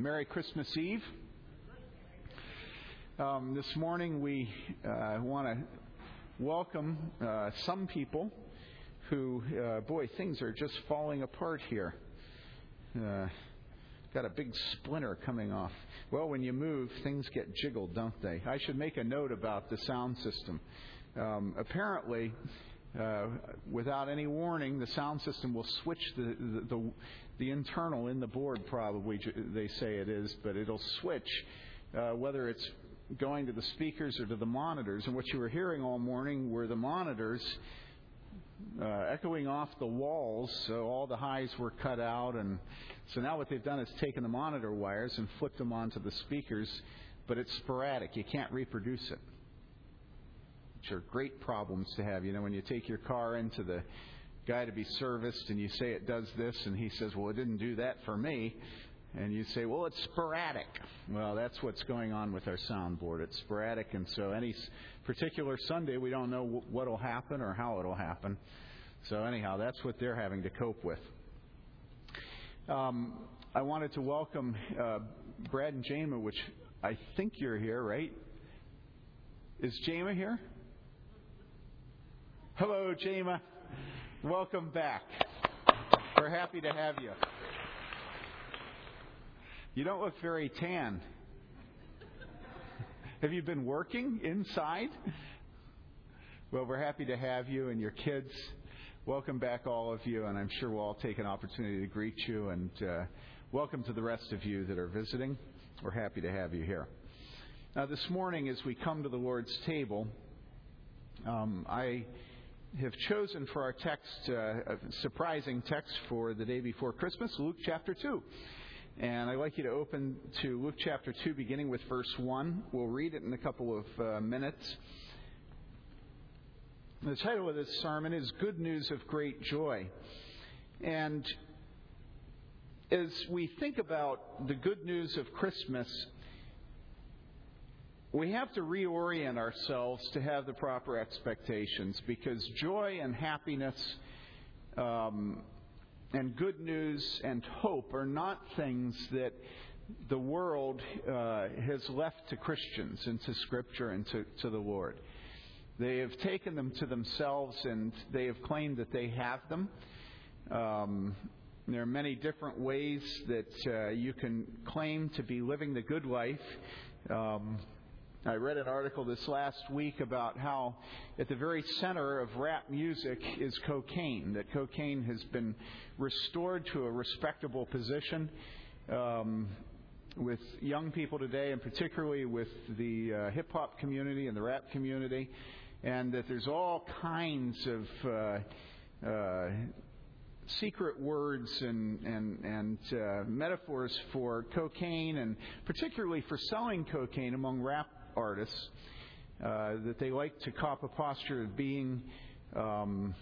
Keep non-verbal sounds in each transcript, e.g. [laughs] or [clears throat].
Merry Christmas Eve. Um, this morning we uh, want to welcome uh, some people who, uh, boy, things are just falling apart here. Uh, got a big splinter coming off. Well, when you move, things get jiggled, don't they? I should make a note about the sound system. Um, apparently, uh, without any warning, the sound system will switch the, the, the, the, internal in the board, probably, they say it is, but it'll switch uh, whether it's going to the speakers or to the monitors. And what you were hearing all morning were the monitors uh, echoing off the walls, so all the highs were cut out. And so now what they've done is taken the monitor wires and flipped them onto the speakers, but it's sporadic. You can't reproduce it which are great problems to have. You know, when you take your car into the guy to be serviced and you say it does this, and he says, Well, it didn't do that for me. And you say, Well, it's sporadic. Well, that's what's going on with our soundboard. It's sporadic, and so any particular Sunday, we don't know what will happen or how it'll happen. So, anyhow, that's what they're having to cope with. Um, I wanted to welcome uh, Brad and Jama, which I think you're here, right? Is Jama here? Hello, Jama. Welcome back. We're happy to have you. You don't look very tan. Have you been working inside? Well, we're happy to have you and your kids. Welcome back, all of you, and I'm sure we'll all take an opportunity to greet you. And uh, welcome to the rest of you that are visiting. We're happy to have you here. Now, this morning, as we come to the Lord's table, um, I have chosen for our text, uh, a surprising text for the day before Christmas, Luke chapter 2. And I'd like you to open to Luke chapter 2, beginning with verse 1. We'll read it in a couple of uh, minutes. The title of this sermon is Good News of Great Joy. And as we think about the good news of Christmas, we have to reorient ourselves to have the proper expectations because joy and happiness um, and good news and hope are not things that the world uh, has left to Christians and to Scripture and to, to the Lord. They have taken them to themselves and they have claimed that they have them. Um, there are many different ways that uh, you can claim to be living the good life. Um, I read an article this last week about how at the very center of rap music is cocaine, that cocaine has been restored to a respectable position. Um, with young people today, and particularly with the uh, hip hop community and the rap community, and that there's all kinds of uh, uh, secret words and and and uh, metaphors for cocaine, and particularly for selling cocaine among rap artists uh, that they like to cop a posture of being um,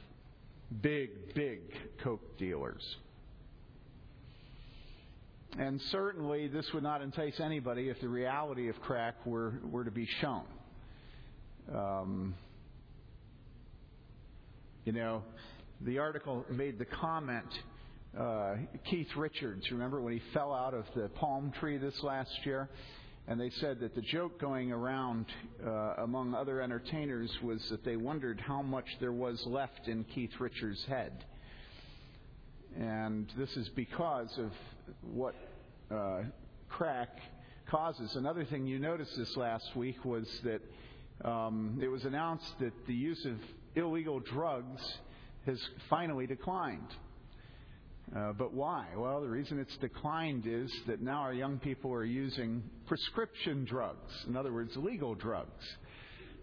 big, big Coke dealers. And certainly, this would not entice anybody if the reality of crack were, were to be shown. Um, you know, the article made the comment uh, Keith Richards, remember when he fell out of the palm tree this last year? And they said that the joke going around uh, among other entertainers was that they wondered how much there was left in Keith Richards' head. And this is because of what uh, crack causes. Another thing you noticed this last week was that um, it was announced that the use of illegal drugs has finally declined. Uh, but why? Well, the reason it's declined is that now our young people are using prescription drugs, in other words, legal drugs,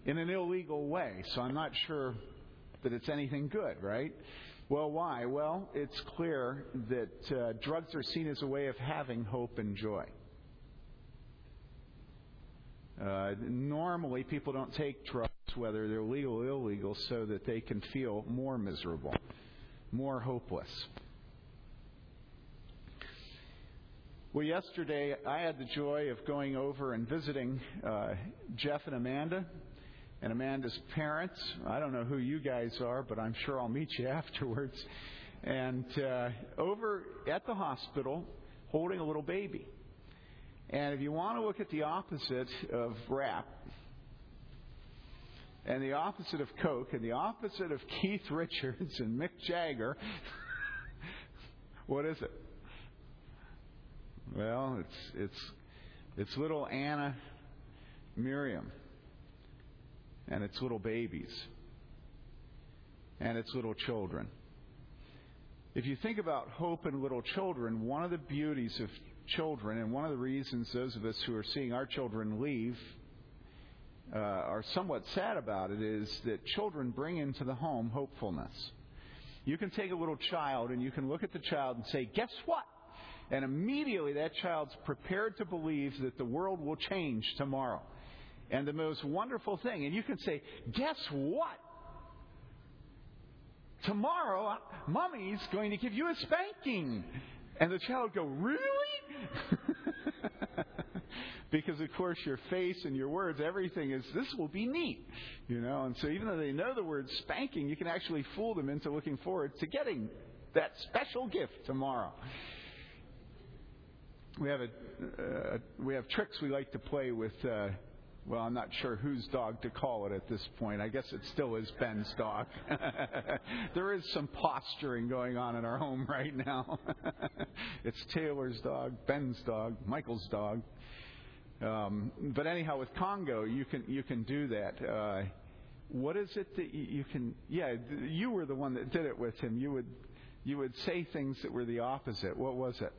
in an illegal way. So I'm not sure that it's anything good, right? Well, why? Well, it's clear that uh, drugs are seen as a way of having hope and joy. Uh, normally, people don't take drugs, whether they're legal or illegal, so that they can feel more miserable, more hopeless. Well, yesterday I had the joy of going over and visiting uh, Jeff and Amanda and Amanda's parents. I don't know who you guys are, but I'm sure I'll meet you [laughs] afterwards. And uh, over at the hospital, holding a little baby. And if you want to look at the opposite of rap, and the opposite of Coke, and the opposite of Keith Richards and Mick Jagger, [laughs] what is it? Well, it's it's it's little Anna Miriam and its little babies and its little children. If you think about hope in little children, one of the beauties of children, and one of the reasons those of us who are seeing our children leave uh, are somewhat sad about it, is that children bring into the home hopefulness. You can take a little child and you can look at the child and say, Guess what? And immediately that child's prepared to believe that the world will change tomorrow. And the most wonderful thing, and you can say, Guess what? tomorrow, mommy's going to give you a spanking. And the child go, really? [laughs] because of course your face and your words, everything is this will be neat, you know. And so even though they know the word spanking, you can actually fool them into looking forward to getting that special gift tomorrow. We have a uh, we have tricks we like to play with. Uh, well, I'm not sure whose dog to call it at this point. I guess it still is Ben's dog. [laughs] there is some posturing going on in our home right now. [laughs] it's Taylor's dog, Ben's dog, Michael's dog. Um, but anyhow, with Congo, you can you can do that. Uh, what is it that you can? Yeah, you were the one that did it with him. You would you would say things that were the opposite. What was it?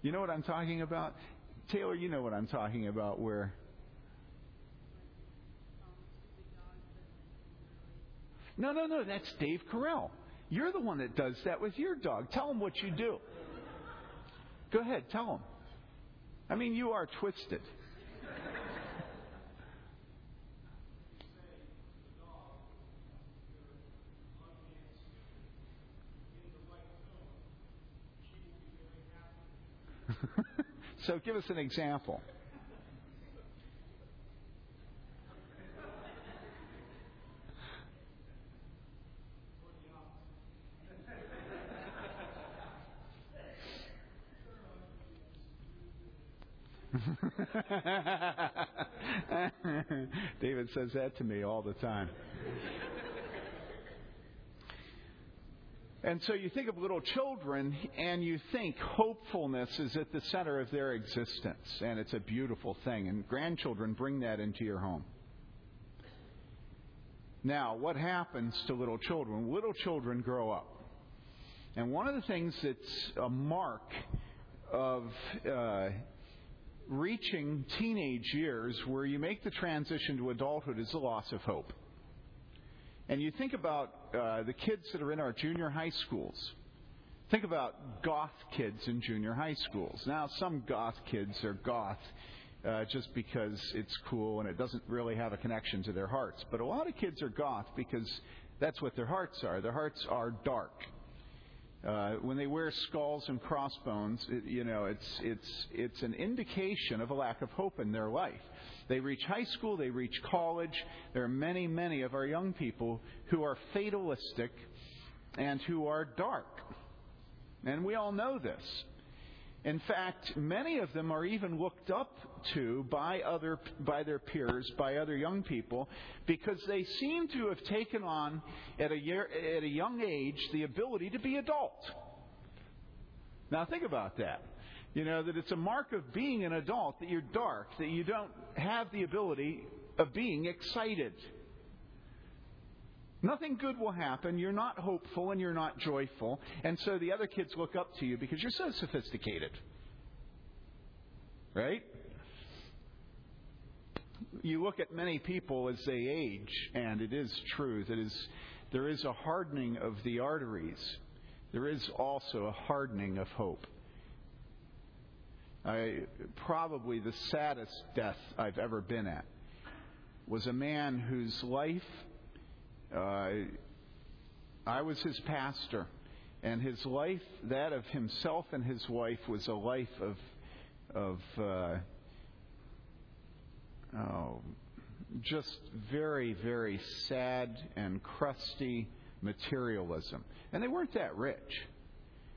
You know what I'm talking about, Taylor? You know what I'm talking about. Where No, no, no, that's Dave Carell. You're the one that does that with your dog. Tell him what you do. Go ahead, tell him. I mean, you are twisted. [laughs] so give us an example. Says that to me all the time. And so you think of little children and you think hopefulness is at the center of their existence. And it's a beautiful thing. And grandchildren bring that into your home. Now, what happens to little children? Little children grow up. And one of the things that's a mark of uh, reaching teenage years where you make the transition to adulthood is the loss of hope. And you think about uh, the kids that are in our junior high schools. Think about goth kids in junior high schools. Now, some goth kids are goth uh, just because it's cool and it doesn't really have a connection to their hearts. But a lot of kids are goth because that's what their hearts are. Their hearts are dark. Uh, when they wear skulls and crossbones, it, you know, it's it's it's an indication of a lack of hope in their life. They reach high school, they reach college. There are many, many of our young people who are fatalistic and who are dark, and we all know this. In fact, many of them are even looked up to by other by their peers, by other young people, because they seem to have taken on at a year, at a young age the ability to be adult. Now think about that. You know that it's a mark of being an adult that you're dark, that you don't have the ability of being excited. Nothing good will happen. You're not hopeful and you're not joyful. And so the other kids look up to you because you're so sophisticated. Right? You look at many people as they age, and it is true that is, there is a hardening of the arteries. There is also a hardening of hope. I, probably the saddest death I've ever been at was a man whose life I was his pastor, and his life, that of himself and his wife, was a life of of uh, oh, just very, very sad and crusty materialism. And they weren't that rich.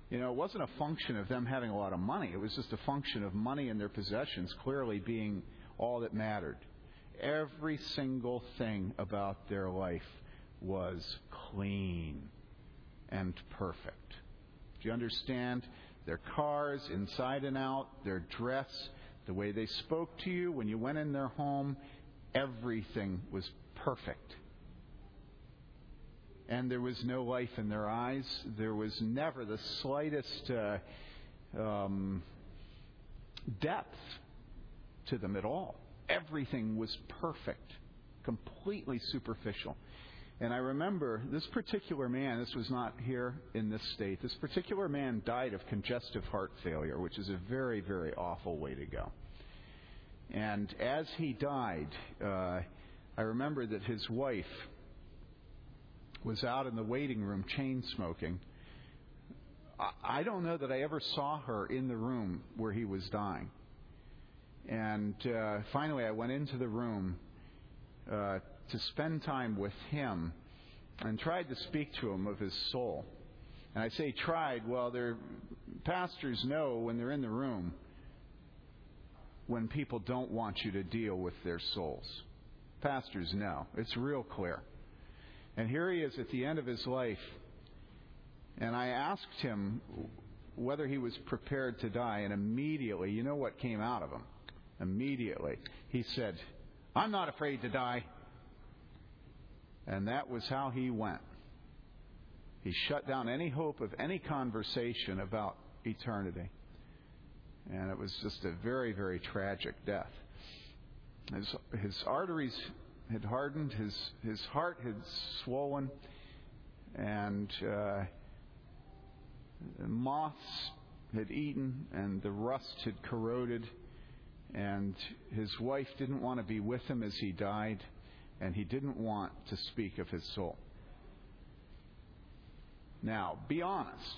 You know, it wasn't a function of them having a lot of money. It was just a function of money and their possessions clearly being all that mattered. Every single thing about their life was clean and perfect. Do you understand? Their cars, inside and out, their dress, the way they spoke to you when you went in their home, everything was perfect and there was no life in their eyes. There was never the slightest uh, um, depth to them at all. Everything was perfect, completely superficial. And I remember this particular man, this was not here in this state, this particular man died of congestive heart failure, which is a very, very awful way to go. And as he died, uh, I remember that his wife was out in the waiting room chain smoking. I don't know that I ever saw her in the room where he was dying. And uh, finally, I went into the room uh, to spend time with him and tried to speak to him of his soul. And I say tried, well, their pastors know when they're in the room when people don't want you to deal with their souls. Pastors know. It's real clear. And here he is at the end of his life. And I asked him whether he was prepared to die, and immediately, you know what came out of him? Immediately, he said, I'm not afraid to die. And that was how he went. He shut down any hope of any conversation about eternity. And it was just a very, very tragic death. His, his arteries had hardened, his, his heart had swollen, and uh, moths had eaten, and the rust had corroded, and his wife didn't want to be with him as he died, and he didn't want to speak of his soul. Now, be honest.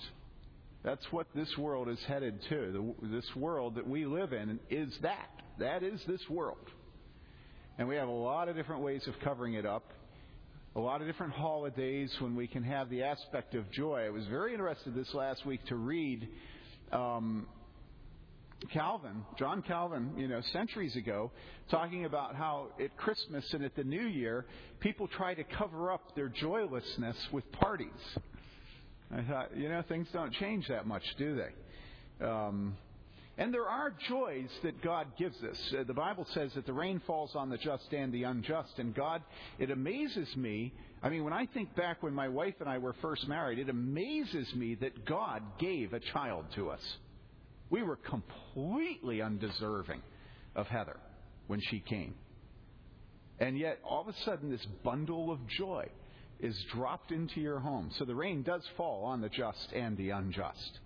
That's what this world is headed to. The, this world that we live in is that. That is this world. And we have a lot of different ways of covering it up. A lot of different holidays when we can have the aspect of joy. I was very interested this last week to read um, Calvin, John Calvin, you know, centuries ago, talking about how at Christmas and at the New Year, people try to cover up their joylessness with parties. I thought, you know, things don't change that much, do they? Um, and there are joys that God gives us. Uh, the Bible says that the rain falls on the just and the unjust. And God, it amazes me. I mean, when I think back when my wife and I were first married, it amazes me that God gave a child to us. We were completely undeserving of Heather when she came. And yet, all of a sudden, this bundle of joy is dropped into your home. So the rain does fall on the just and the unjust.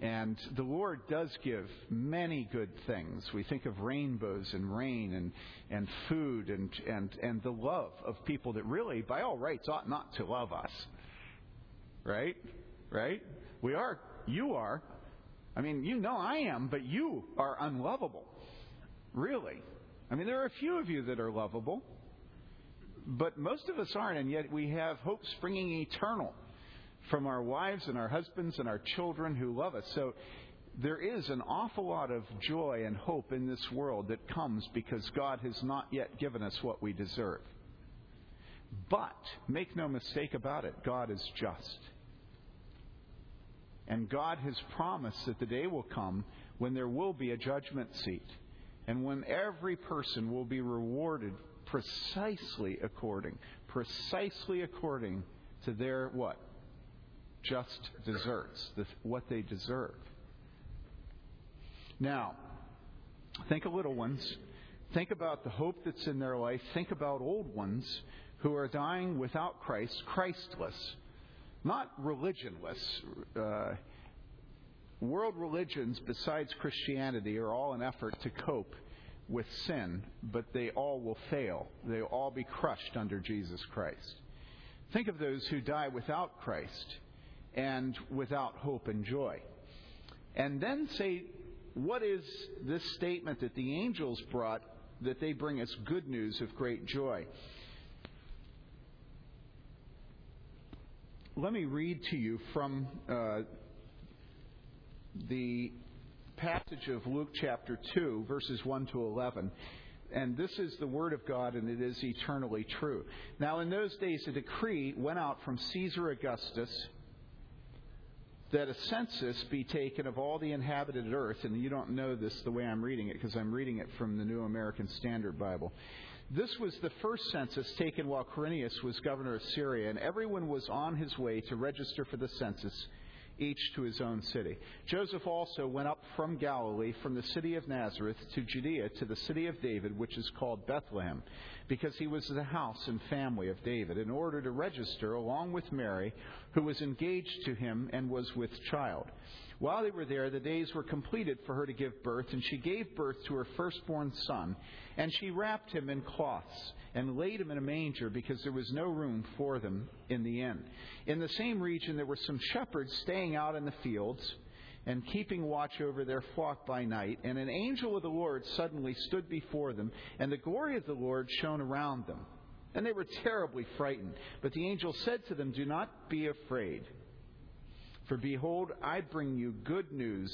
And the Lord does give many good things. We think of rainbows and rain and, and food and, and, and the love of people that really, by all rights, ought not to love us. Right? Right? We are. You are. I mean, you know I am, but you are unlovable. Really. I mean, there are a few of you that are lovable, but most of us aren't, and yet we have hope springing eternal from our wives and our husbands and our children who love us. So there is an awful lot of joy and hope in this world that comes because God has not yet given us what we deserve. But make no mistake about it, God is just. And God has promised that the day will come when there will be a judgment seat and when every person will be rewarded precisely according, precisely according to their what? just deserts, what they deserve. Now, think of little ones. Think about the hope that's in their life. Think about old ones who are dying without Christ, Christless, not religionless. Uh, world religions, besides Christianity, are all an effort to cope with sin, but they all will fail. They'll all be crushed under Jesus Christ. Think of those who die without Christ and without hope and joy. And then say, what is this statement that the angels brought that they bring us good news of great joy? Let me read to you from uh, the passage of Luke chapter 2, verses 1 to 11. And this is the Word of God, and it is eternally true. Now, in those days, a decree went out from Caesar Augustus that a census be taken of all the inhabited earth. And you don't know this the way I'm reading it, because I'm reading it from the New American Standard Bible. This was the first census taken while Quirinius was governor of Syria, and everyone was on his way to register for the census each to his own city. Joseph also went up from Galilee, from the city of Nazareth to Judea, to the city of David, which is called Bethlehem, because he was the house and family of David, in order to register along with Mary, who was engaged to him and was with child. While they were there, the days were completed for her to give birth, and she gave birth to her firstborn son, and she wrapped him in cloths and laid him in a manger because there was no room for them in the inn. In the same region, there were some shepherds staying out in the fields and keeping watch over their flock by night. And an angel of the Lord suddenly stood before them, and the glory of the Lord shone around them. And they were terribly frightened. But the angel said to them, Do not be afraid. For behold, I bring you good news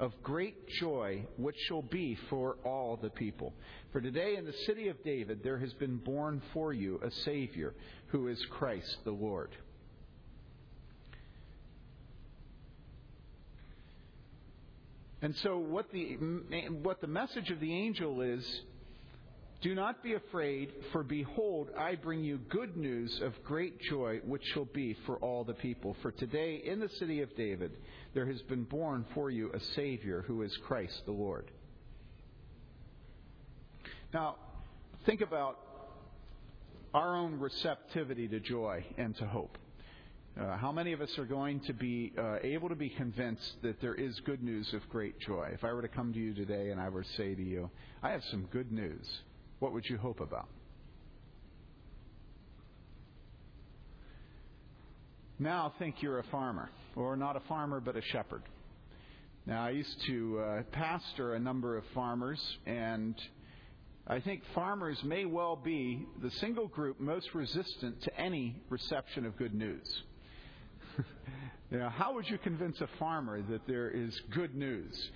of great joy, which shall be for all the people. For today in the city of David there has been born for you a Savior, who is Christ the Lord. And so, what the, what the message of the angel is do not be afraid, for behold, I bring you good news of great joy, which shall be for all the people. For today, in the city of David, there has been born for you a Savior who is Christ the Lord. Now, think about our own receptivity to joy and to hope. Uh, how many of us are going to be uh, able to be convinced that there is good news of great joy? If I were to come to you today and I were to say to you, I have some good news what would you hope about? Now think you're a farmer, or not a farmer, but a shepherd. Now, I used to uh, pastor a number of farmers, and I think farmers may well be the single group most resistant to any reception of good news. [laughs] now, how would you convince a farmer that there is good news?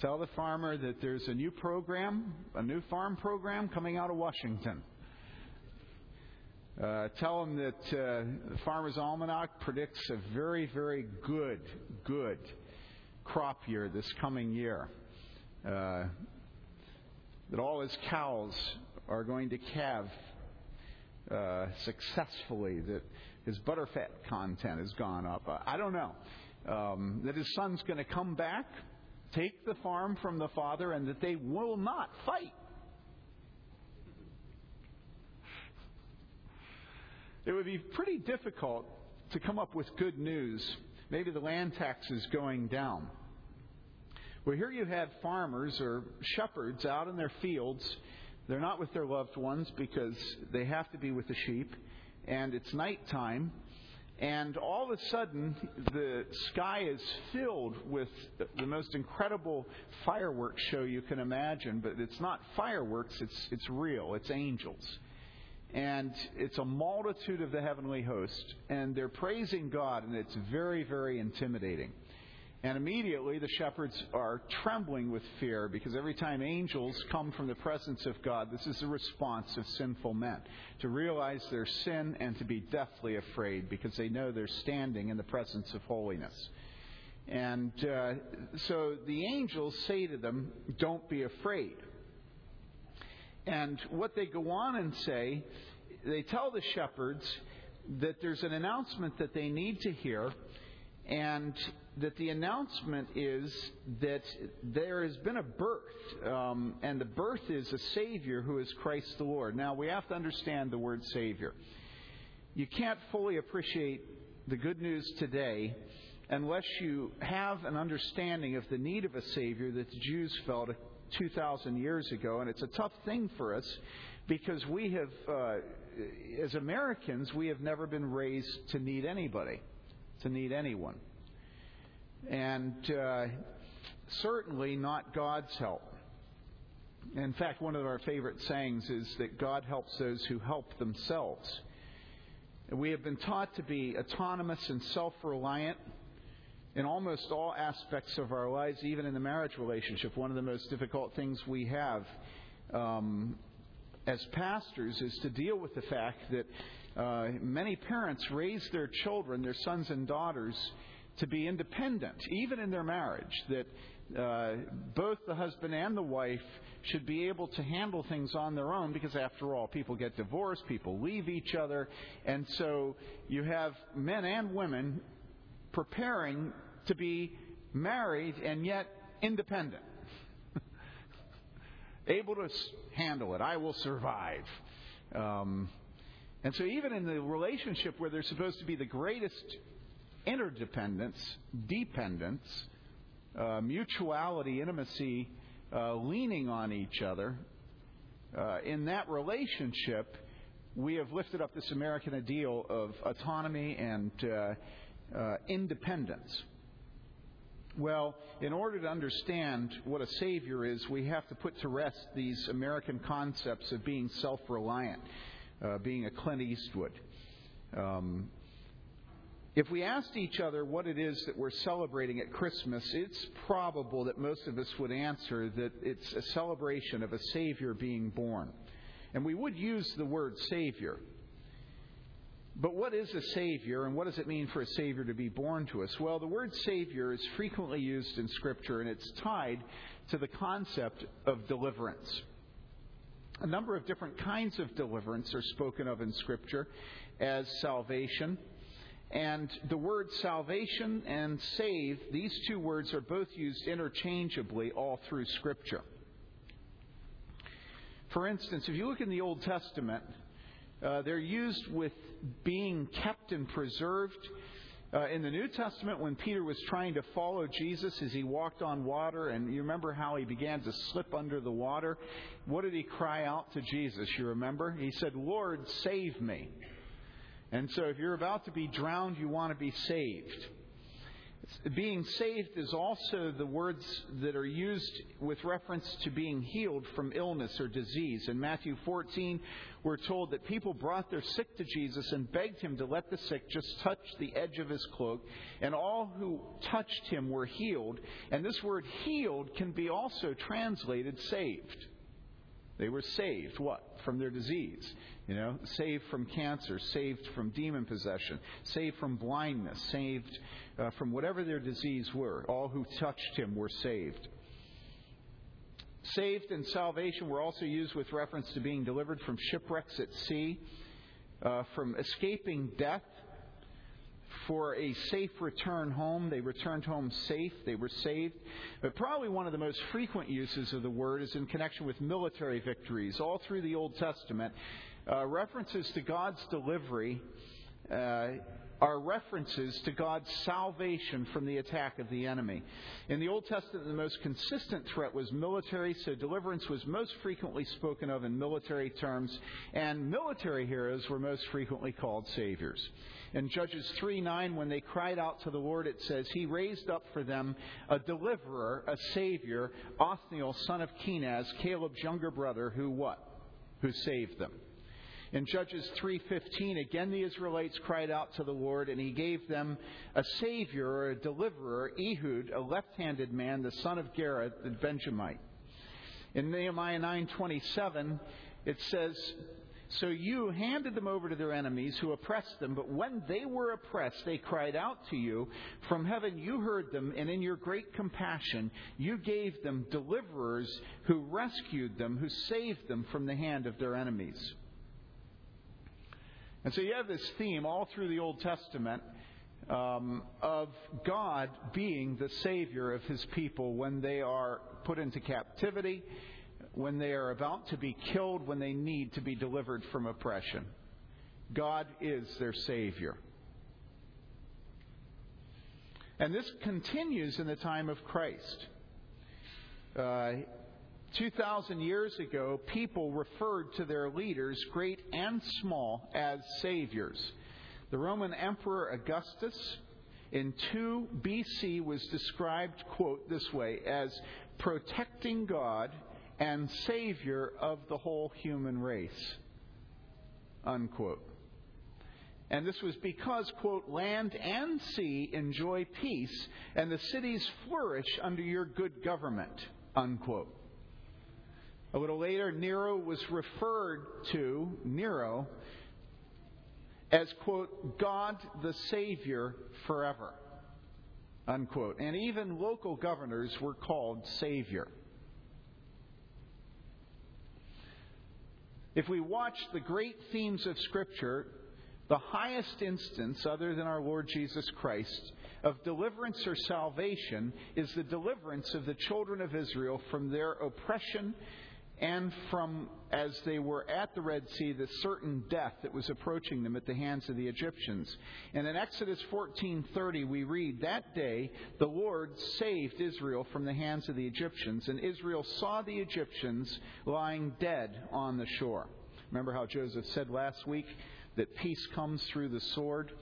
Tell the farmer that there's a new program, a new farm program coming out of Washington. Uh, tell them that uh, the Farmer's Almanac predicts a very, very good, good crop year this coming year. Uh, that all his cows are going to calve uh, successfully, that his butterfat content has gone up. I don't know. Um, that his son's going to come back take the farm from the father and that they will not fight. It would be pretty difficult to come up with good news. Maybe the land tax is going down. Well, here you have farmers or shepherds out in their fields. They're not with their loved ones because they have to be with the sheep, and it's nighttime and all of a sudden, the sky is filled with the most incredible fireworks show you can imagine. But it's not fireworks, it's, it's real, it's angels. And it's a multitude of the heavenly host. And they're praising God, and it's very, very intimidating. And immediately the shepherds are trembling with fear because every time angels come from the presence of God, this is the response of sinful men to realize their sin and to be deathly afraid because they know they're standing in the presence of holiness. And uh, so the angels say to them, Don't be afraid. And what they go on and say, they tell the shepherds that there's an announcement that they need to hear, and that the announcement is that there has been a birth, um, and the birth is a Savior who is Christ the Lord. Now, we have to understand the word Savior. You can't fully appreciate the good news today unless you have an understanding of the need of a Savior that the Jews felt 2,000 years ago. And it's a tough thing for us because we have, uh, as Americans, we have never been raised to need anybody, to need anyone and uh, certainly not God's help. In fact, one of our favorite sayings is that God helps those who help themselves. We have been taught to be autonomous and self reliant in almost all aspects of our lives, even in the marriage relationship. One of the most difficult things we have um, as pastors is to deal with the fact that uh, many parents raise their children, their sons and daughters, to be independent, even in their marriage. That uh, both the husband and the wife should be able to handle things on their own because, after all, people get divorced, people leave each other, and so you have men and women preparing to be married and yet independent. [laughs] Able to handle it. I will survive. Um, and so, even in the relationship where there's supposed to be the greatest interdependence, dependence, uh, mutuality, intimacy, uh, leaning on each other, uh, in that relationship, we have lifted up this American ideal of autonomy and uh, uh, independence. Well, in order to understand what a Savior is, we have to put to rest these American concepts of being self reliant, uh, being a Clint Eastwood. Um, if we asked each other what it is that we're celebrating at Christmas, it's probable that most of us would answer that it's a celebration of a Savior being born. And we would use the word Savior. But what is a Savior, and what does it mean for a Savior to be born to us? Well, the word Savior is frequently used in Scripture, and it's tied to the concept of deliverance. A number of different kinds of deliverance are spoken of in Scripture as salvation and the word salvation and save, these two words are both used interchangeably all through Scripture. For instance, if you look in the Old Testament, uh, they're used with being kept and preserved. Uh, in the New Testament, when Peter was trying to follow Jesus as he walked on water, and you remember how he began to slip under the water, what did he cry out to Jesus? You remember? He said, Lord, save me. And so if you're about to be drowned, you want to be saved. Being saved is also the words that are used with reference to being healed from illness or disease. In Matthew 14, we're told that people brought their sick to Jesus and begged him to let the sick just touch the edge of his cloak, and all who touched him were healed. And this word healed can be also translated saved. They were saved, what? From their disease. You know, saved from cancer, saved from demon possession, saved from blindness, saved uh, from whatever their disease were. All who touched him were saved. Saved and salvation were also used with reference to being delivered from shipwrecks at sea, uh, from escaping death, for a safe return home. They returned home safe. They were saved. But probably one of the most frequent uses of the word is in connection with military victories. All through the Old Testament, uh, references to God's delivery uh, are references to God's salvation from the attack of the enemy. In the Old Testament, the most consistent threat was military, so deliverance was most frequently spoken of in military terms, and military heroes were most frequently called saviors. In Judges 3 9, when they cried out to the Lord, it says, He raised up for them a deliverer, a savior, Othniel, son of Kenaz, Caleb's younger brother, who what? Who saved them. In Judges 3:15, again the Israelites cried out to the Lord, and He gave them a savior or a deliverer, Ehud, a left-handed man, the son of Gera, the Benjamite. In Nehemiah 9:27, it says, "So you handed them over to their enemies who oppressed them, but when they were oppressed, they cried out to you. From heaven you heard them, and in your great compassion you gave them deliverers who rescued them, who saved them from the hand of their enemies." And so you have this theme all through the Old Testament um, of God being the Savior of His people when they are put into captivity, when they are about to be killed, when they need to be delivered from oppression. God is their Savior. And this continues in the time of Christ. Uh, 2,000 years ago, people referred to their leaders, great and small, as saviors. The Roman Emperor Augustus in 2 BC was described, quote, this way, as protecting God and savior of the whole human race, unquote. And this was because, quote, land and sea enjoy peace, and the cities flourish under your good government, unquote. A little later, Nero was referred to, Nero, as, quote, God the Savior forever, unquote. And even local governors were called Savior. If we watch the great themes of Scripture, the highest instance, other than our Lord Jesus Christ, of deliverance or salvation is the deliverance of the children of Israel from their oppression and from, as they were at the Red Sea, the certain death that was approaching them at the hands of the Egyptians. And in Exodus 14:30 we read, "That day the Lord saved Israel from the hands of the Egyptians, and Israel saw the Egyptians lying dead on the shore." Remember how Joseph said last week that peace comes through the sword?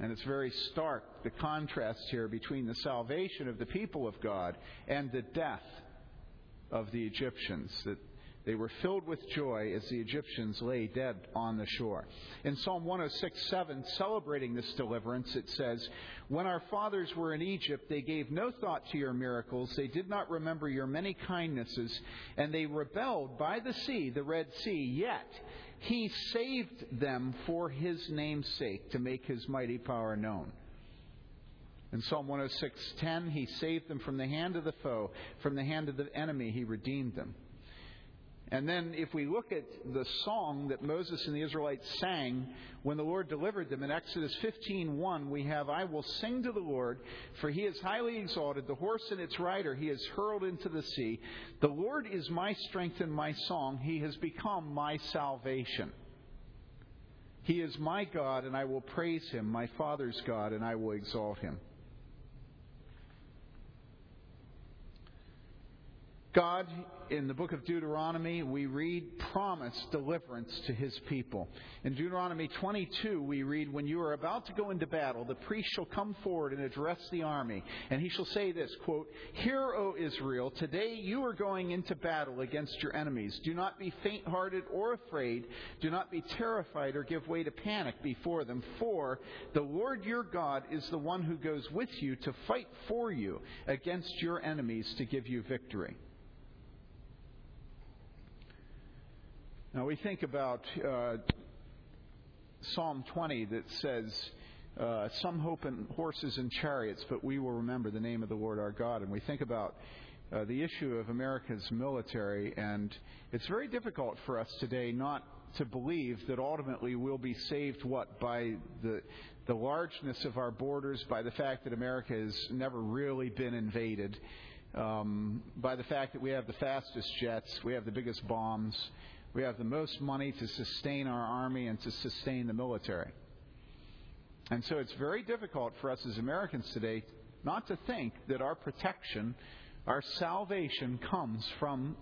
And it's very stark, the contrast here between the salvation of the people of God and the death of the Egyptians, that they were filled with joy as the Egyptians lay dead on the shore. In Psalm 106:7, celebrating this deliverance, it says, When our fathers were in Egypt, they gave no thought to your miracles. They did not remember your many kindnesses, and they rebelled by the sea, the Red Sea. Yet he saved them for his name's sake, to make his mighty power known. In Psalm 106:10, he saved them from the hand of the foe, from the hand of the enemy he redeemed them. And then if we look at the song that Moses and the Israelites sang when the Lord delivered them in Exodus 15:1, we have I will sing to the Lord, for he is highly exalted, the horse and its rider he has hurled into the sea. The Lord is my strength and my song, he has become my salvation. He is my God, and I will praise him, my Father's God, and I will exalt him. God, in the book of Deuteronomy, we read promised deliverance to his people. In Deuteronomy 22, we read, When you are about to go into battle, the priest shall come forward and address the army, and he shall say this, quote, Hear, O Israel, today you are going into battle against your enemies. Do not be faint hearted or afraid. Do not be terrified or give way to panic before them, for the Lord your God is the one who goes with you to fight for you against your enemies to give you victory. Now we think about uh, Psalm 20 that says, uh, Some hope in horses and chariots, but we will remember the name of the Lord our God. And we think about uh, the issue of America's military, and it's very difficult for us today not to believe that ultimately we'll be saved what by the the largeness of our borders, by the fact that America has never really been invaded, um, by the fact that we have the fastest jets, we have the biggest bombs, we have the most money to sustain our army and to sustain the military. And so it's very difficult for us as Americans today not to think that our protection, our salvation comes from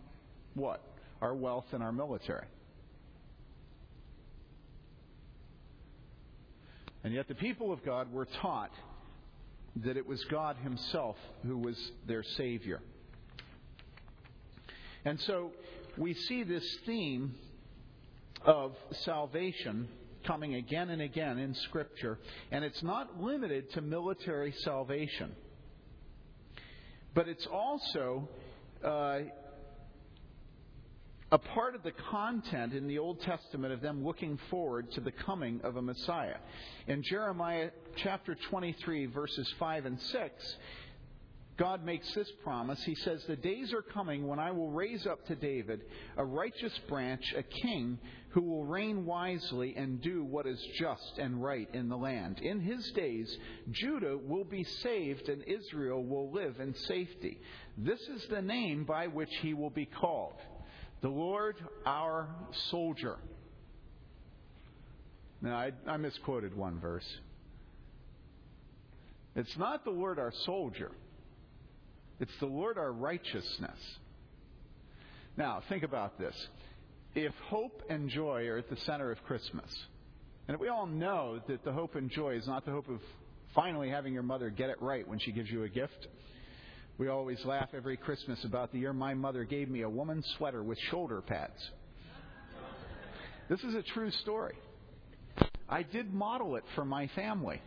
what? Our wealth and our military. And yet the people of God were taught that it was God Himself who was their Savior. And so we see this theme of salvation coming again and again in Scripture, and it's not limited to military salvation, but it's also uh, a part of the content in the Old Testament of them looking forward to the coming of a Messiah. In Jeremiah chapter 23, verses 5 and 6, God makes this promise. He says, The days are coming when I will raise up to David a righteous branch, a king, who will reign wisely and do what is just and right in the land. In his days, Judah will be saved and Israel will live in safety. This is the name by which he will be called the Lord our soldier. Now, I, I misquoted one verse. It's not the Lord our soldier. It's the Lord our righteousness. Now, think about this. If hope and joy are at the center of Christmas, and we all know that the hope and joy is not the hope of finally having your mother get it right when she gives you a gift. We always laugh every Christmas about the year my mother gave me a woman's sweater with shoulder pads. This is a true story. I did model it for my family.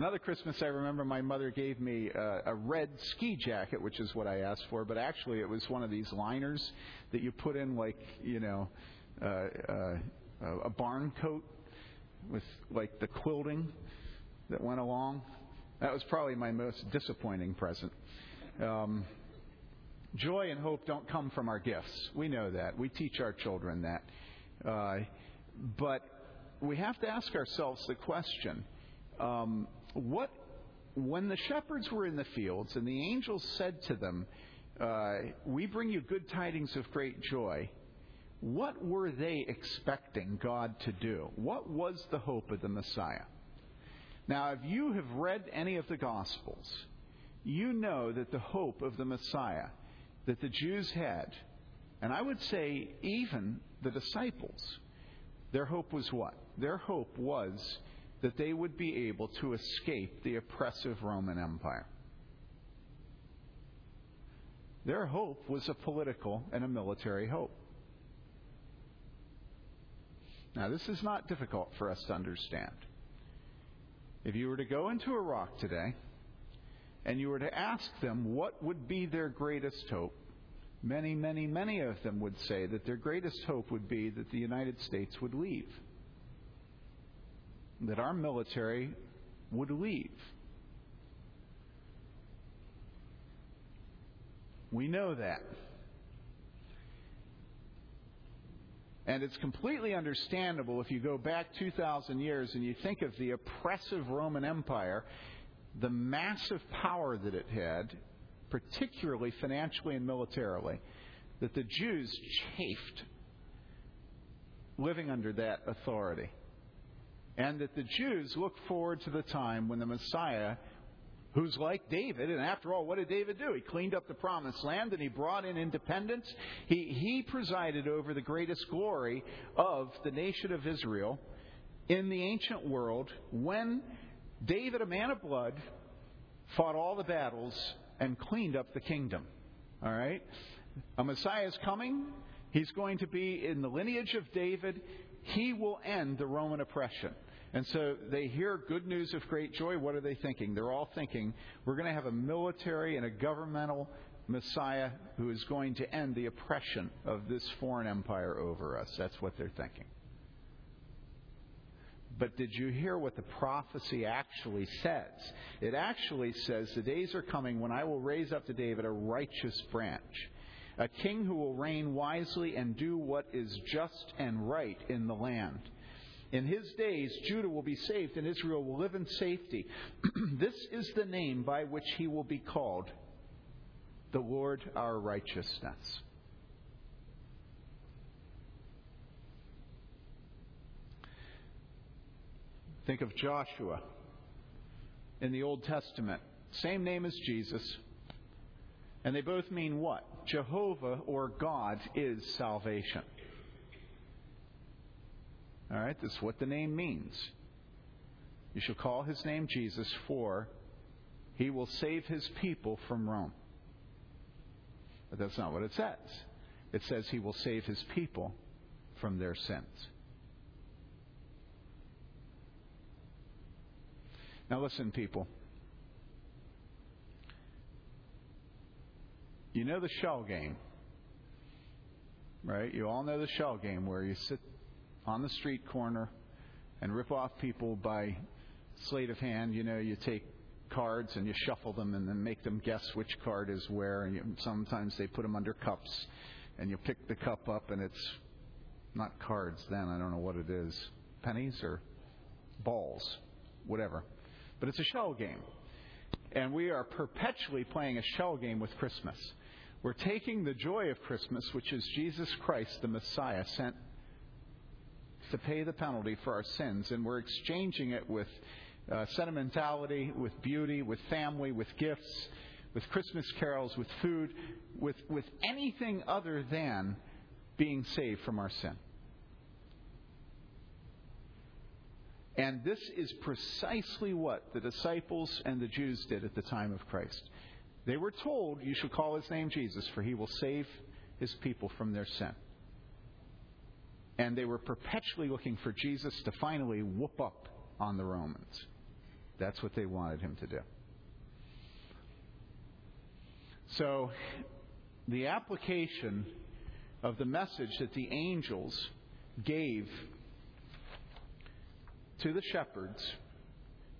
Another Christmas, I remember my mother gave me a, a, red ski jacket, which is what I asked for, but actually it was one of these liners that you put in, like, you know, uh, uh, a barn coat with, like, the quilting that went along. That was probably my most disappointing present. Um, joy and hope don't come from our gifts. We know that. We teach our children that. Uh, but we have to ask ourselves the question um, what, when the shepherds were in the fields and the angels said to them, uh, We bring you good tidings of great joy, what were they expecting God to do? What was the hope of the Messiah? Now, if you have read any of the Gospels, you know that the hope of the Messiah that the Jews had, and I would say even the disciples, their hope was what? Their hope was that they would be able to escape the oppressive Roman Empire. Their hope was a political and a military hope. Now, this is not difficult for us to understand. If you were to go into Iraq today and you were to ask them what would be their greatest hope, many, many, many of them would say that their greatest hope would be that the United States would leave that our military would leave. We know that. And it's completely understandable if you go back 2,000 years and you think of the oppressive Roman Empire, the massive power that it had, particularly financially and militarily, that the Jews chafed living under that authority and that the Jews look forward to the time when the Messiah, who's like David, and after all, what did David do? He cleaned up the promised land and he brought in independence. He, he presided over the greatest glory of the nation of Israel in the ancient world when David, a man of blood, fought all the battles and cleaned up the kingdom. All right? A Messiah is coming. He's going to be in the lineage of David. He will end the Roman oppression. And so they hear good news of great joy. What are they thinking? They're all thinking, we're going to have a military and a governmental Messiah who is going to end the oppression of this foreign empire over us. That's what they're thinking. But did you hear what the prophecy actually says? It actually says, The days are coming when I will raise up to David a righteous branch, a king who will reign wisely and do what is just and right in the land. In his days, Judah will be saved and Israel will live in safety. [clears throat] this is the name by which he will be called the Lord our righteousness. Think of Joshua in the Old Testament. Same name as Jesus. And they both mean what? Jehovah or God is salvation. All right, this is what the name means. You shall call his name Jesus, for he will save his people from Rome. But that's not what it says. It says he will save his people from their sins. Now, listen, people. You know the shell game, right? You all know the shell game where you sit on the street corner and rip off people by sleight of hand. You know, you take cards and you shuffle them and then make them guess which card is where. And you, sometimes they put them under cups, and you pick the cup up and it's not cards. Then I don't know what it is, pennies or balls, whatever. But it's a shell game, and we are perpetually playing a shell game with Christmas. We're taking the joy of Christmas, which is Jesus Christ, the Messiah, sent to pay the penalty for our sins, and we're exchanging it with uh, sentimentality, with beauty, with family, with gifts, with Christmas carols, with food, with, with anything other than being saved from our sin. And this is precisely what the disciples and the Jews did at the time of Christ. They were told, You shall call his name Jesus, for he will save his people from their sin. And they were perpetually looking for Jesus to finally whoop up on the Romans. That's what they wanted him to do. So, the application of the message that the angels gave to the shepherds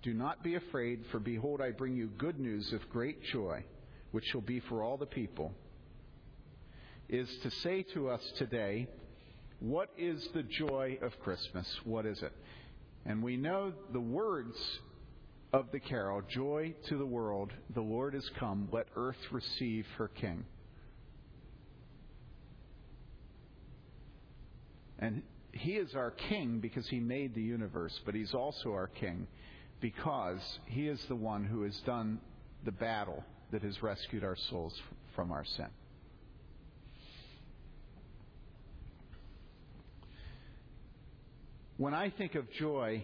do not be afraid, for behold, I bring you good news of great joy, which shall be for all the people, is to say to us today, what is the joy of Christmas? What is it? And we know the words of the carol Joy to the world, the Lord is come, let earth receive her King. And he is our king because he made the universe, but he's also our king because he is the one who has done the battle that has rescued our souls from our sin. When I think of joy,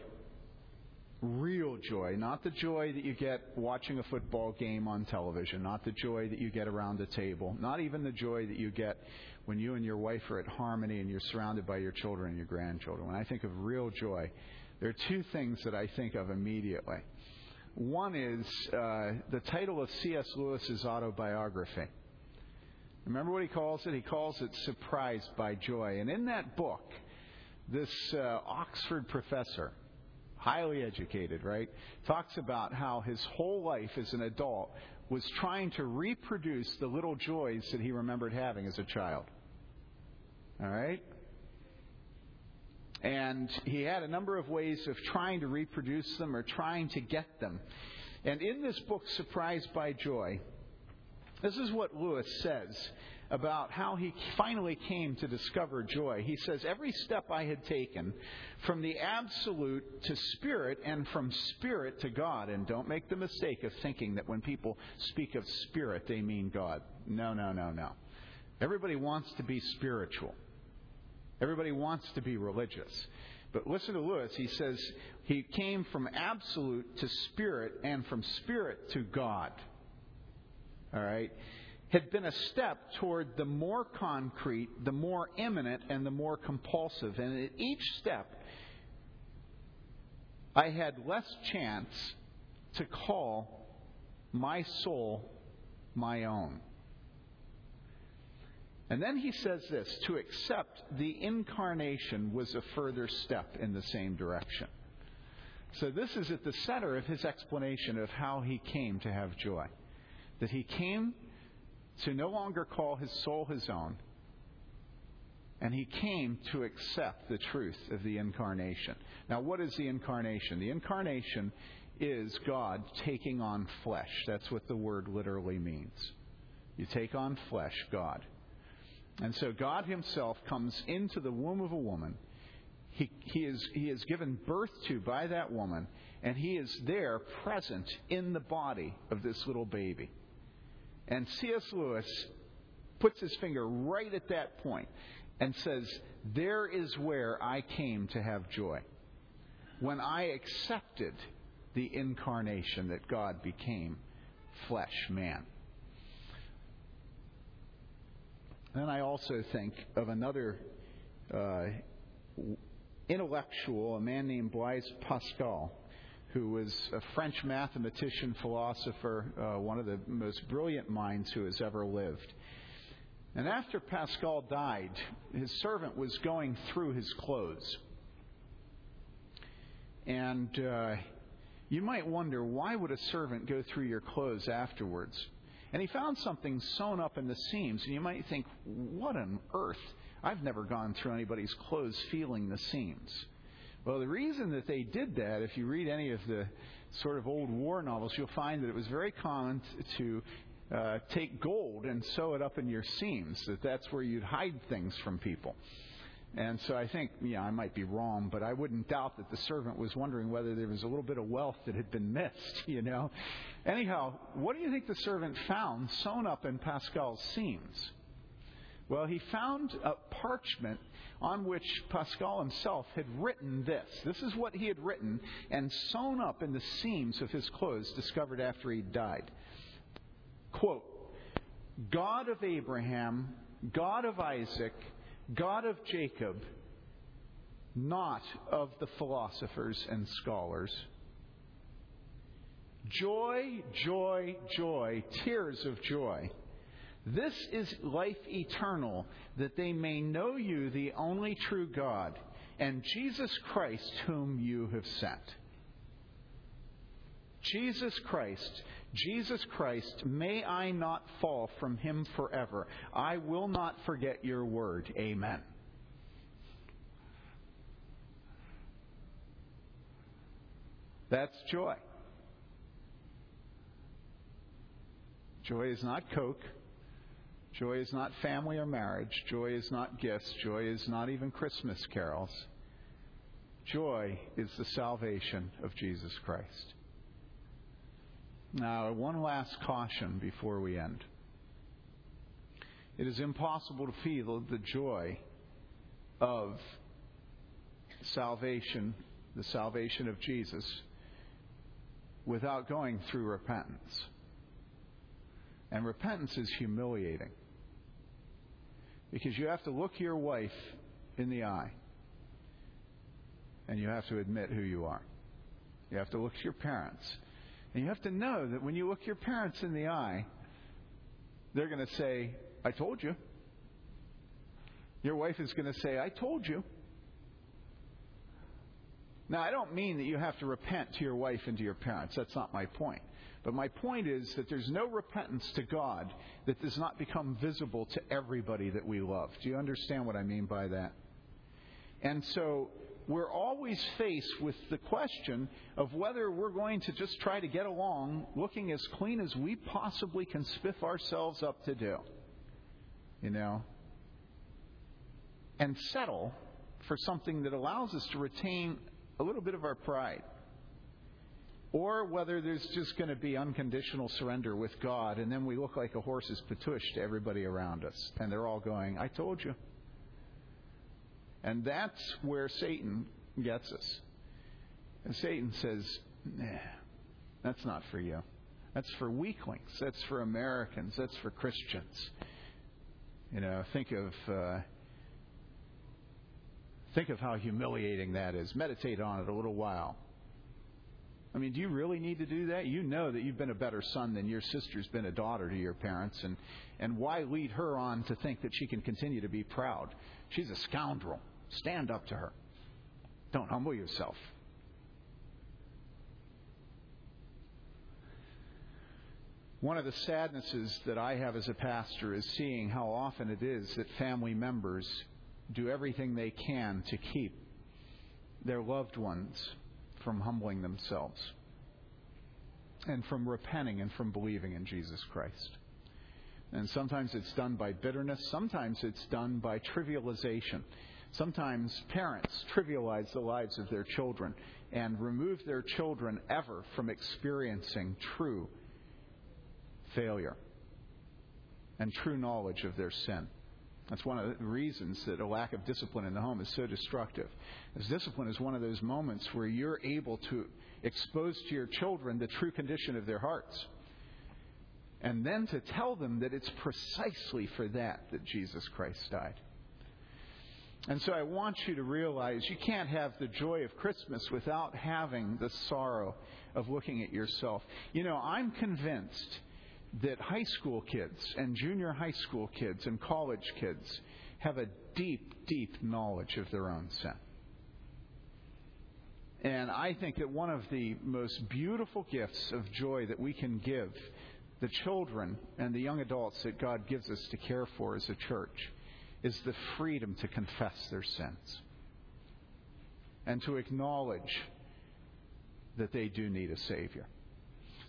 real joy, not the joy that you get watching a football game on television, not the joy that you get around a table, not even the joy that you get when you and your wife are at harmony and you're surrounded by your children and your grandchildren. When I think of real joy, there are two things that I think of immediately. One is uh, the title of C.S. Lewis's autobiography. Remember what he calls it? He calls it Surprised by Joy. And in that book, this uh, Oxford professor, highly educated, right, talks about how his whole life as an adult was trying to reproduce the little joys that he remembered having as a child. All right? And he had a number of ways of trying to reproduce them or trying to get them. And in this book, Surprised by Joy, this is what Lewis says about how he finally came to discover joy. He says, Every step I had taken from the absolute to spirit and from spirit to God, and don't make the mistake of thinking that when people speak of spirit, they mean God. No, no, no, no. Everybody wants to be spiritual. Everybody wants to be religious. But listen to Lewis. He says he came from absolute to spirit and from spirit to God. All right? Had been a step toward the more concrete, the more imminent, and the more compulsive. And at each step, I had less chance to call my soul my own. And then he says this to accept the incarnation was a further step in the same direction. So, this is at the center of his explanation of how he came to have joy. That he came to no longer call his soul his own, and he came to accept the truth of the incarnation. Now, what is the incarnation? The incarnation is God taking on flesh. That's what the word literally means. You take on flesh, God. And so God Himself comes into the womb of a woman. He, he, is, he is given birth to by that woman, and He is there present in the body of this little baby. And C.S. Lewis puts his finger right at that point and says, There is where I came to have joy. When I accepted the incarnation that God became flesh, man. Then I also think of another uh, intellectual, a man named Blaise Pascal, who was a French mathematician, philosopher, uh, one of the most brilliant minds who has ever lived. And after Pascal died, his servant was going through his clothes. And uh, you might wonder why would a servant go through your clothes afterwards? And he found something sewn up in the seams, and you might think, what on earth? I've never gone through anybody's clothes feeling the seams. Well, the reason that they did that, if you read any of the sort of old war novels, you'll find that it was very common to uh, take gold and sew it up in your seams, that that's where you'd hide things from people. And so I think, yeah, I might be wrong, but I wouldn't doubt that the servant was wondering whether there was a little bit of wealth that had been missed, [laughs] you know. Anyhow, what do you think the servant found sewn up in Pascal's seams? Well, he found a parchment on which Pascal himself had written this. This is what he had written and sewn up in the seams of his clothes discovered after he died. Quote, God of Abraham, God of Isaac, God of Jacob, not of the philosophers and scholars. Joy, joy, joy, tears of joy. This is life eternal, that they may know you, the only true God, and Jesus Christ, whom you have sent. Jesus Christ, Jesus Christ, may I not fall from him forever. I will not forget your word. Amen. That's joy. Joy is not Coke. Joy is not family or marriage. Joy is not gifts. Joy is not even Christmas carols. Joy is the salvation of Jesus Christ. Now, one last caution before we end. It is impossible to feel the joy of salvation, the salvation of Jesus, without going through repentance. And repentance is humiliating. Because you have to look your wife in the eye and you have to admit who you are. You have to look your parents and you have to know that when you look your parents in the eye, they're going to say, I told you. Your wife is going to say, I told you. Now, I don't mean that you have to repent to your wife and to your parents. That's not my point. But my point is that there's no repentance to God that does not become visible to everybody that we love. Do you understand what I mean by that? And so we're always faced with the question of whether we're going to just try to get along looking as clean as we possibly can spiff ourselves up to do. You know? And settle for something that allows us to retain a little bit of our pride. Or whether there's just going to be unconditional surrender with God, and then we look like a horse's patush to everybody around us. And they're all going, I told you. And that's where Satan gets us. And Satan says, nah, that's not for you. That's for weaklings. That's for Americans. That's for Christians. You know, think of uh, think of how humiliating that is. Meditate on it a little while. I mean, do you really need to do that? You know that you've been a better son than your sister's been a daughter to your parents, and and why lead her on to think that she can continue to be proud? She's a scoundrel. Stand up to her. Don't humble yourself. One of the sadnesses that I have as a pastor is seeing how often it is that family members do everything they can to keep their loved ones from humbling themselves and from repenting and from believing in Jesus Christ. And sometimes it's done by bitterness, sometimes it's done by trivialization. Sometimes parents trivialize the lives of their children and remove their children ever from experiencing true failure and true knowledge of their sin. That's one of the reasons that a lack of discipline in the home is so destructive. As discipline is one of those moments where you're able to expose to your children the true condition of their hearts. And then to tell them that it's precisely for that that Jesus Christ died. And so I want you to realize you can't have the joy of Christmas without having the sorrow of looking at yourself. You know, I'm convinced that high school kids and junior high school kids and college kids have a deep, deep knowledge of their own sin. And I think that one of the most beautiful gifts of joy that we can give the children and the young adults that God gives us to care for as a church is the freedom to confess their sins and to acknowledge that they do need a Savior.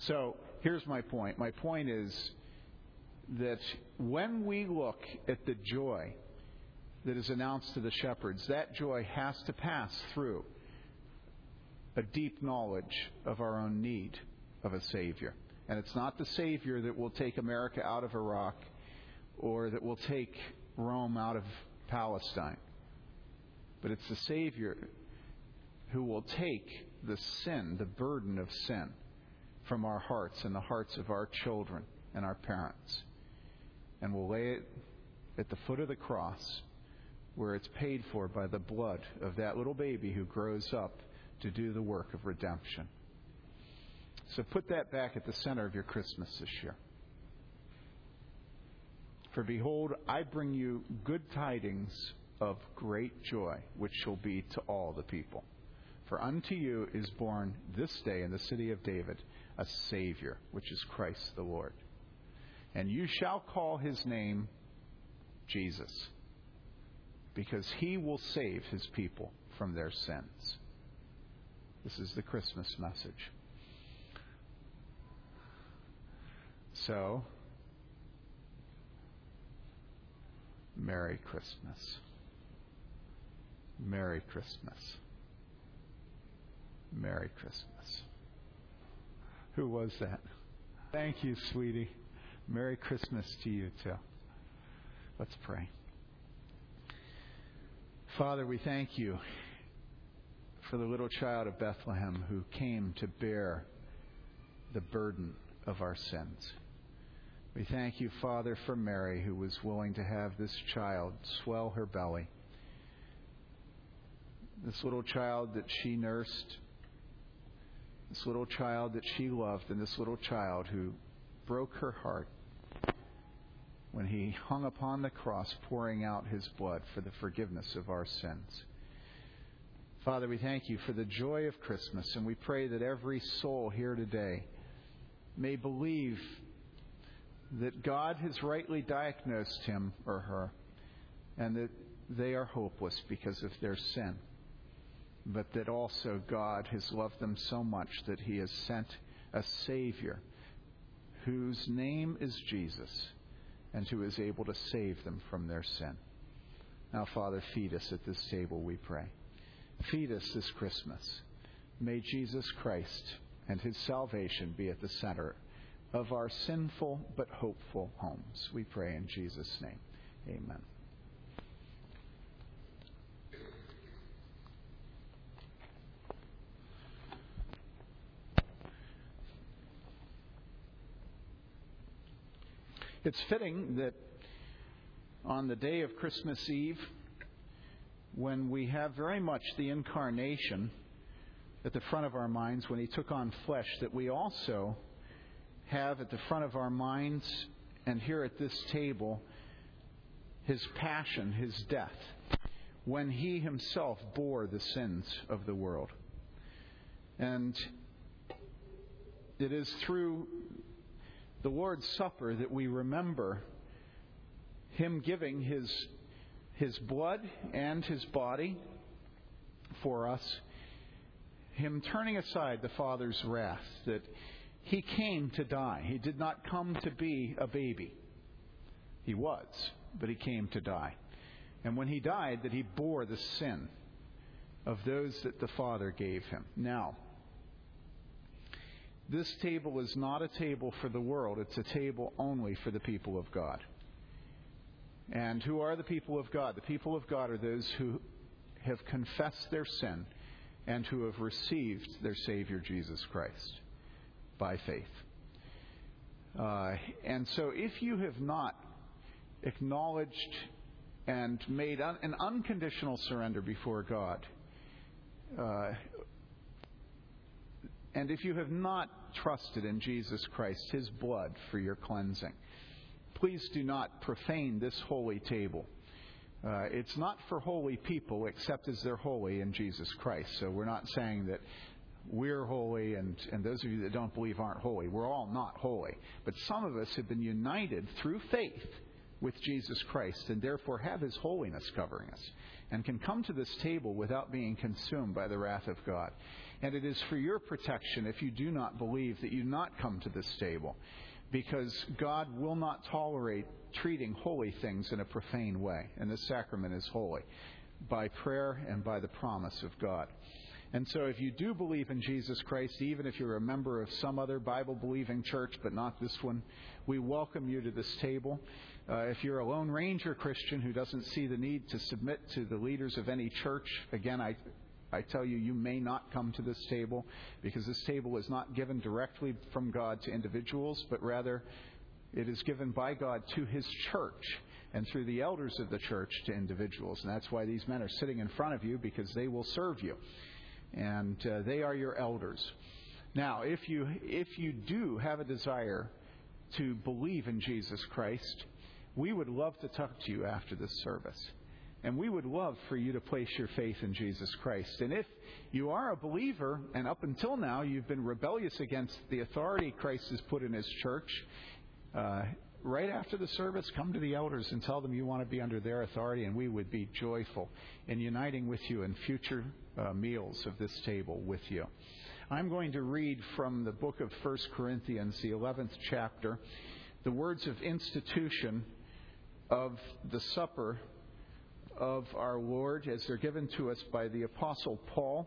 So here's my point. My point is that when we look at the joy that is announced to the shepherds, that joy has to pass through a deep knowledge of our own need of a Savior. And it's not the Savior that will take America out of Iraq or that will take Rome out of Palestine. But it's the Savior who will take the sin, the burden of sin, from our hearts and the hearts of our children and our parents, and we'll lay it at the foot of the cross where it's paid for by the blood of that little baby who grows up to do the work of redemption. So put that back at the center of your Christmas this year. For behold, I bring you good tidings of great joy, which shall be to all the people. For unto you is born this day in the city of David a Savior, which is Christ the Lord. And you shall call his name Jesus, because he will save his people from their sins. This is the Christmas message. So, Merry Christmas. Merry Christmas. Merry Christmas. Who was that? Thank you, sweetie. Merry Christmas to you, too. Let's pray. Father, we thank you for the little child of Bethlehem who came to bear the burden of our sins. We thank you, Father, for Mary, who was willing to have this child swell her belly. This little child that she nursed, this little child that she loved, and this little child who broke her heart when he hung upon the cross, pouring out his blood for the forgiveness of our sins. Father, we thank you for the joy of Christmas, and we pray that every soul here today may believe that God has rightly diagnosed him or her, and that they are hopeless because of their sin, but that also God has loved them so much that he has sent a Savior whose name is Jesus and who is able to save them from their sin. Now, Father, feed us at this table, we pray. Feed us this Christmas. May Jesus Christ and his salvation be at the center of our sinful but hopeful homes. We pray in Jesus' name. Amen. It's fitting that on the day of Christmas Eve, when we have very much the incarnation at the front of our minds, when he took on flesh, that we also have at the front of our minds and here at this table his passion, his death, when he himself bore the sins of the world. And it is through the Lord's Supper that we remember him giving his, his blood and his body for us, him turning aside the Father's wrath that he came to die. He did not come to be a baby. He was, but he came to die. And when he died, that he bore the sin of those that the Father gave him. Now, this table is not a table for the world, it's a table only for the people of God. And who are the people of God? The people of God are those who have confessed their sin and who have received their Savior Jesus Christ by faith. Uh, and so, if you have not acknowledged and made un- an unconditional surrender before God, uh, and if you have not trusted in Jesus Christ, His blood for your cleansing, please do not profane this holy table. Uh, it's not for holy people except as they're holy in Jesus Christ. So we're not saying that we're holy and, and those of you that don't believe aren't holy. We're all not holy. But some of us have been united through faith with Jesus Christ and therefore have his holiness covering us and can come to this table without being consumed by the wrath of God. And it is for your protection if you do not believe that you not come to this table because God will not tolerate treating holy things in a profane way. And this sacrament is holy by prayer and by the promise of God. And so, if you do believe in Jesus Christ, even if you're a member of some other Bible believing church, but not this one, we welcome you to this table. Uh, if you're a Lone Ranger Christian who doesn't see the need to submit to the leaders of any church, again, I, I tell you, you may not come to this table because this table is not given directly from God to individuals, but rather it is given by God to His church and through the elders of the church to individuals. And that's why these men are sitting in front of you because they will serve you. And uh, they are your elders. Now, if you, if you do have a desire to believe in Jesus Christ, we would love to talk to you after this service. And we would love for you to place your faith in Jesus Christ. And if you are a believer, and up until now you've been rebellious against the authority Christ has put in His church, uh, right after the service, come to the elders and tell them you want to be under their authority, and we would be joyful in uniting with you in future uh, meals of this table with you. I'm going to read from the book of 1 Corinthians, the 11th chapter, the words of institution of the supper of our Lord as they're given to us by the Apostle Paul.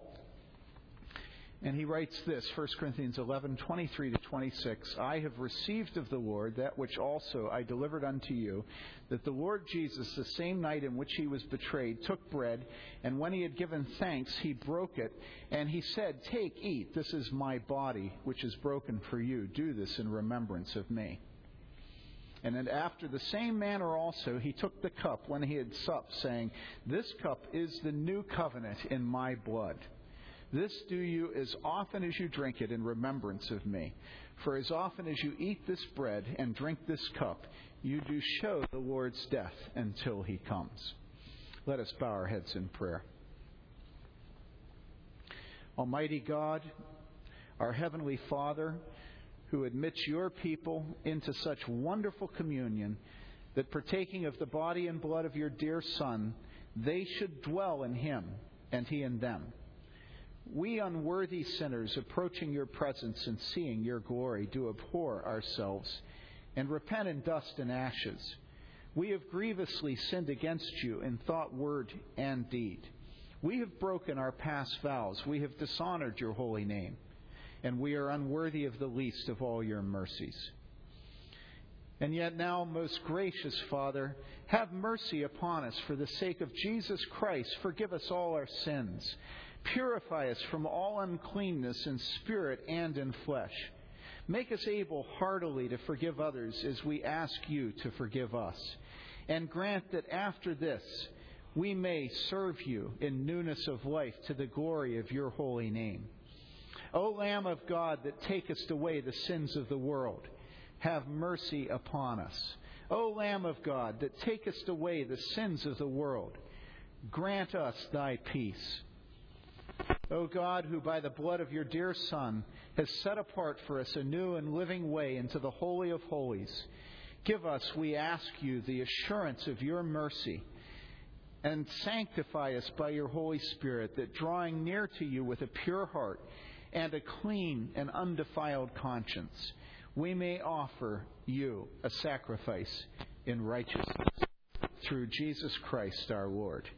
And he writes this, 1 Corinthians 11, 23 to 26. I have received of the Lord that which also I delivered unto you, that the Lord Jesus, the same night in which he was betrayed, took bread, and when he had given thanks, he broke it, and he said, Take, eat, this is my body, which is broken for you. Do this in remembrance of me. And then after the same manner also he took the cup when he had supped, saying, This cup is the new covenant in my blood. This do you as often as you drink it in remembrance of me. For as often as you eat this bread and drink this cup, you do show the Lord's death until he comes. Let us bow our heads in prayer. Almighty God, our Heavenly Father, who admits your people into such wonderful communion that partaking of the body and blood of your dear Son, they should dwell in him and he in them. We unworthy sinners approaching your presence and seeing your glory do abhor ourselves and repent in dust and ashes. We have grievously sinned against you in thought, word, and deed. We have broken our past vows. We have dishonored your holy name and we are unworthy of the least of all your mercies. And yet now, most gracious Father, have mercy upon us for the sake of Jesus Christ. Forgive us all our sins. Purify us from all uncleanness in spirit and in flesh. Make us able heartily to forgive others as we ask you to forgive us. And grant that after this, we may serve you in newness of life to the glory of your holy name. O Lamb of God that takest away the sins of the world, have mercy upon us. O Lamb of God that takest away the sins of the world, grant us thy peace. O God, who by the blood of your dear Son has set apart for us a new and living way into the Holy of Holies, give us, we ask you, the assurance of your mercy and sanctify us by your Holy Spirit, that drawing near to you with a pure heart, and a clean and undefiled conscience, we may offer you a sacrifice in righteousness through Jesus Christ our Lord.